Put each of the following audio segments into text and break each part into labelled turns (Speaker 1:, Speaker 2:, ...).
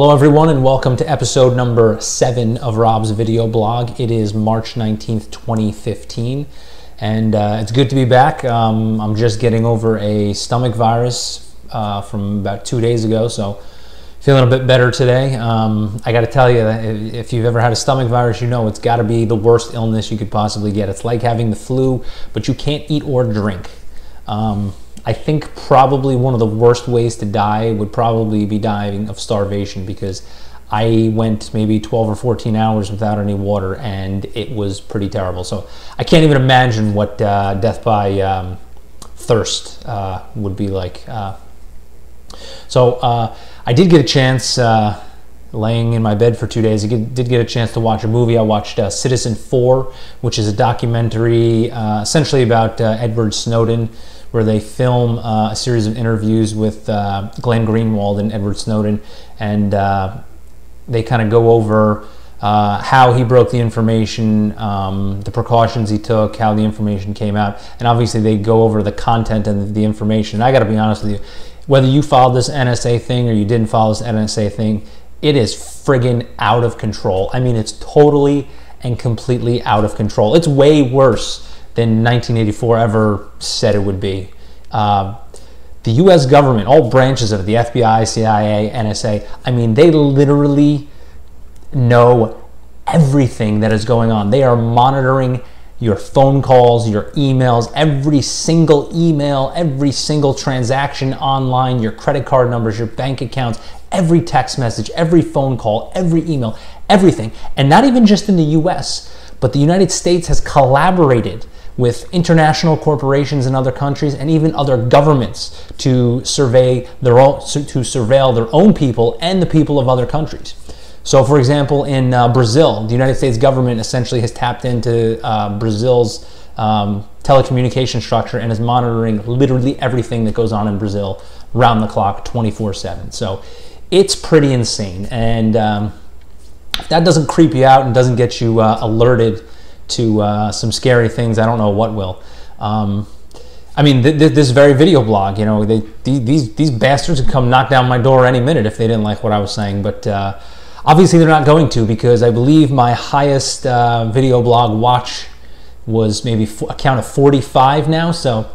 Speaker 1: Hello, everyone, and welcome to episode number seven of Rob's video blog. It is March 19th, 2015, and uh, it's good to be back. Um, I'm just getting over a stomach virus uh, from about two days ago, so feeling a bit better today. Um, I got to tell you, that if you've ever had a stomach virus, you know it's got to be the worst illness you could possibly get. It's like having the flu, but you can't eat or drink. Um, I think probably one of the worst ways to die would probably be dying of starvation because I went maybe 12 or 14 hours without any water and it was pretty terrible. So I can't even imagine what uh, death by um, thirst uh, would be like. Uh, so uh, I did get a chance uh, laying in my bed for two days. I did get a chance to watch a movie. I watched uh, Citizen 4, which is a documentary essentially about Edward Snowden where they film uh, a series of interviews with uh, Glenn Greenwald and Edward Snowden, and uh, they kind of go over uh, how he broke the information, um, the precautions he took, how the information came out, and obviously they go over the content and the information. And I got to be honest with you, whether you followed this NSA thing or you didn't follow this NSA thing, it is friggin' out of control. I mean, it's totally and completely out of control. It's way worse than 1984 ever said it would be. Uh, the U.S. government, all branches of it, the FBI, CIA, NSA, I mean, they literally know everything that is going on. They are monitoring your phone calls, your emails, every single email, every single transaction online, your credit card numbers, your bank accounts, every text message, every phone call, every email, everything. And not even just in the US, but the United States has collaborated with international corporations in other countries and even other governments to survey their own to surveil their own people and the people of other countries. So, for example, in uh, Brazil, the United States government essentially has tapped into uh, Brazil's um, telecommunication structure and is monitoring literally everything that goes on in Brazil round the clock, 24 7. So, it's pretty insane. And um, that doesn't creep you out and doesn't get you uh, alerted to uh, some scary things. I don't know what will. Um, I mean, th- th- this very video blog, you know, they, these these bastards could come knock down my door any minute if they didn't like what I was saying. But uh, obviously, they're not going to because I believe my highest uh, video blog watch was maybe a count of 45 now. So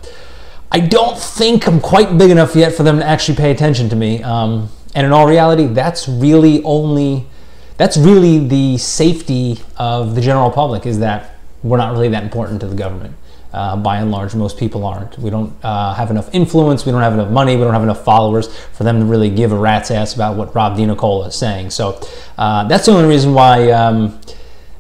Speaker 1: I don't think I'm quite big enough yet for them to actually pay attention to me. Um, and in all reality, that's really only that's really the safety of the general public is that we're not really that important to the government. Uh, by and large, most people aren't. We don't uh, have enough influence. We don't have enough money. We don't have enough followers for them to really give a rat's ass about what Rob DiNicola is saying. So uh, that's the only reason why um,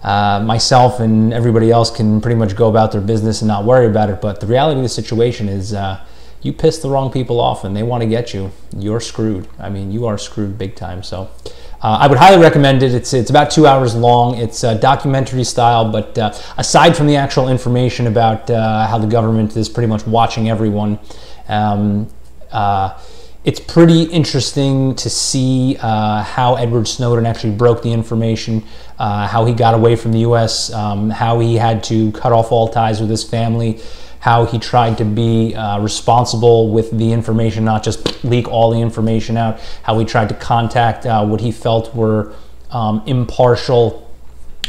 Speaker 1: uh, myself and everybody else can pretty much go about their business and not worry about it. But the reality of the situation is uh, you piss the wrong people off and they want to get you, you're screwed. I mean, you are screwed big time. So uh, I would highly recommend it. It's, it's about two hours long. It's uh, documentary style, but uh, aside from the actual information about uh, how the government is pretty much watching everyone, um, uh, it's pretty interesting to see uh, how Edward Snowden actually broke the information, how he got away from the U.S., um, how he had to cut off all ties with his family how he tried to be uh, responsible with the information, not just leak all the information out, how he tried to contact uh, what he felt were um, impartial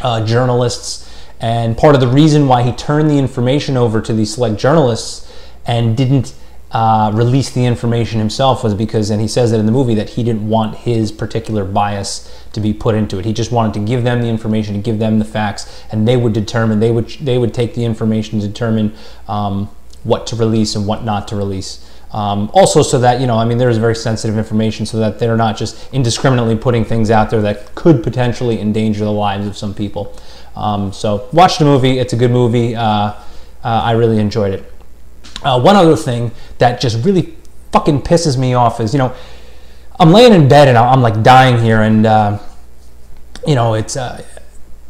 Speaker 1: uh, journalists. And part of the reason why he turned the information over to these select journalists and didn't uh, release the information himself was because, and he says that in the movie, that he didn't want his particular bias to be put into it. He just wanted to give them the information, to give them the facts, and they would determine. They would they would take the information to determine um, what to release and what not to release. Um, also, so that you know, I mean, there is very sensitive information, so that they're not just indiscriminately putting things out there that could potentially endanger the lives of some people. Um, so, watch the movie. It's a good movie. Uh, uh, I really enjoyed it. Uh, one other thing that just really fucking pisses me off is, you know, I'm laying in bed and I'm like dying here, and uh, you know, it's uh,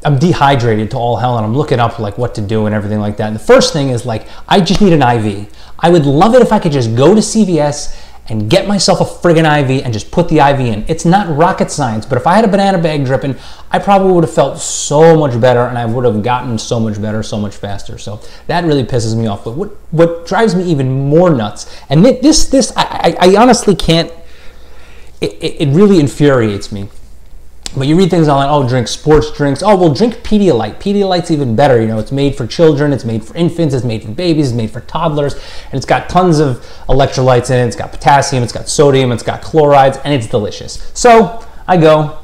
Speaker 1: I'm dehydrated to all hell, and I'm looking up like what to do and everything like that. And the first thing is like, I just need an IV. I would love it if I could just go to CVS and get myself a friggin' IV and just put the IV in. It's not rocket science, but if I had a banana bag dripping, I probably would have felt so much better and I would have gotten so much better so much faster. So that really pisses me off. But what, what drives me even more nuts, and this, this, I, I honestly can't, it, it, it really infuriates me. But you read things online, oh, drink sports drinks. Oh, well, drink Pedialyte. Pedialyte's even better. You know, it's made for children, it's made for infants, it's made for babies, it's made for toddlers, and it's got tons of electrolytes in it. It's got potassium, it's got sodium, it's got chlorides, and it's delicious. So I go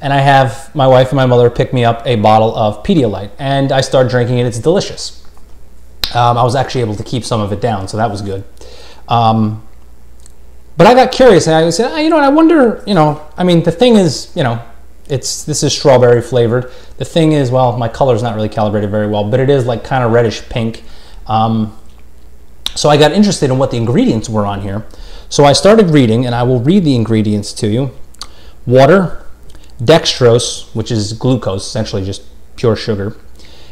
Speaker 1: and I have my wife and my mother pick me up a bottle of Pedialyte, and I start drinking it. It's delicious. Um, I was actually able to keep some of it down, so that was good. Um, but I got curious and I said, oh, you know what, I wonder, you know, I mean, the thing is, you know, it's this is strawberry flavored. The thing is, well, my color is not really calibrated very well, but it is like kind of reddish pink. Um, so I got interested in what the ingredients were on here. So I started reading, and I will read the ingredients to you. Water, dextrose, which is glucose, essentially just pure sugar,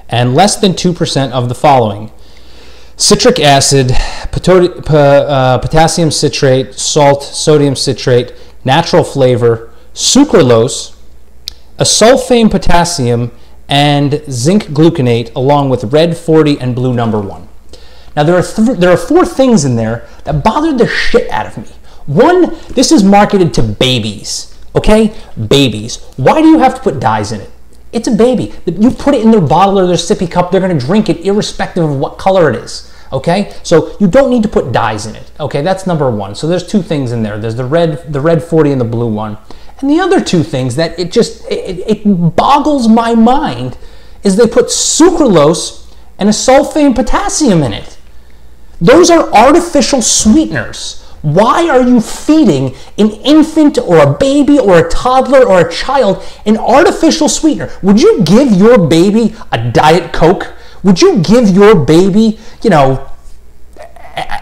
Speaker 1: and less than 2% of the following citric acid, uh, potassium citrate, salt, sodium citrate, natural flavor, sucralose, acesulfame potassium, and zinc gluconate, along with red 40 and blue number one. Now, there are, th- there are four things in there that bothered the shit out of me. One, this is marketed to babies, okay? Babies. Why do you have to put dyes in it? It's a baby. You put it in their bottle or their sippy cup, they're gonna drink it irrespective of what color it is. Okay, so you don't need to put dyes in it. Okay, that's number one. So there's two things in there. There's the red, the red 40 and the blue one. And the other two things that it just it, it boggles my mind is they put sucralose and acesulfame potassium in it. Those are artificial sweeteners. Why are you feeding an infant or a baby or a toddler or a child an artificial sweetener? Would you give your baby a Diet Coke? Would you give your baby, you know,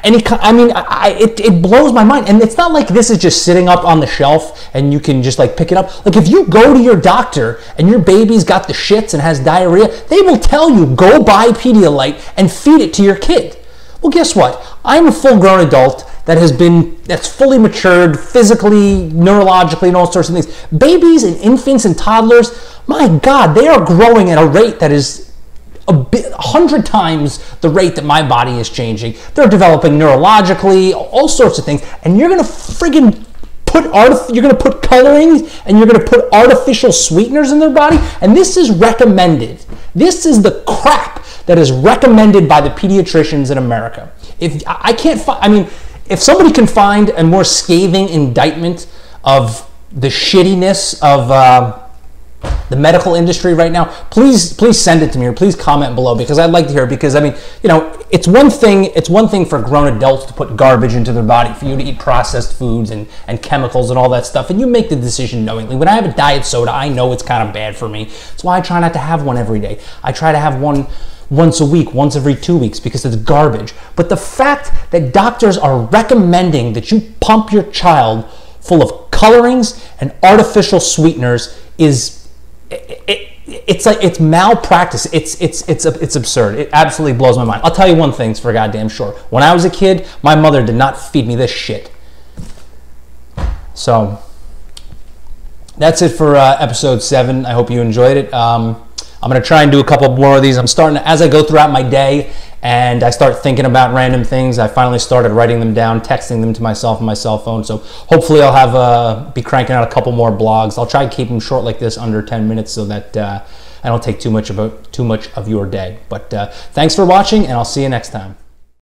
Speaker 1: any i mean I, it, it blows my mind. And it's not like this is just sitting up on the shelf and you can just like pick it up. Like if you go to your doctor and your baby's got the shits and has diarrhea they will tell you go buy pedialyte and feed it to your kid. Well guess what? I'm a full grown adult that has been that's fully matured physically neurologically and all sorts of things babies and infants and toddlers my god they are growing at a rate that is a bit, hundred times the rate that my body is changing. They're developing neurologically, all sorts of things, and you're gonna friggin' put art, you're gonna put coloring, and you're gonna put artificial sweeteners in their body, and this is recommended. This is the crap that is recommended by the pediatricians in America. If I can't find, I mean, if somebody can find a more scathing indictment of the shittiness of. Uh, the medical industry right now, please please send it to me or please comment below because I'd like to hear because I mean, you know, it's one thing it's one thing for grown adults to put garbage into their body, for you to eat processed foods and, and chemicals and all that stuff, and you make the decision knowingly. When I have a diet soda, I know it's kind of bad for me. That's why I try not to have one every day. I try to have one once a week, once every two weeks because it's garbage. But the fact that doctors are recommending that you pump your child full of colorings and artificial sweeteners is it, it, it's like it's malpractice. It's it's it's it's absurd. It absolutely blows my mind. I'll tell you one thing for goddamn sure. When I was a kid, my mother did not feed me this shit. So that's it for uh, episode seven. I hope you enjoyed it. Um, I'm gonna try and do a couple more of these. I'm starting to, as I go throughout my day and I start thinking about random things. I finally started writing them down, texting them to myself on my cell phone. So hopefully I'll have uh, be cranking out a couple more blogs. I'll try to keep them short like this, under 10 minutes, so that uh, I don't take too much of a, too much of your day. But uh, thanks for watching, and I'll see you next time.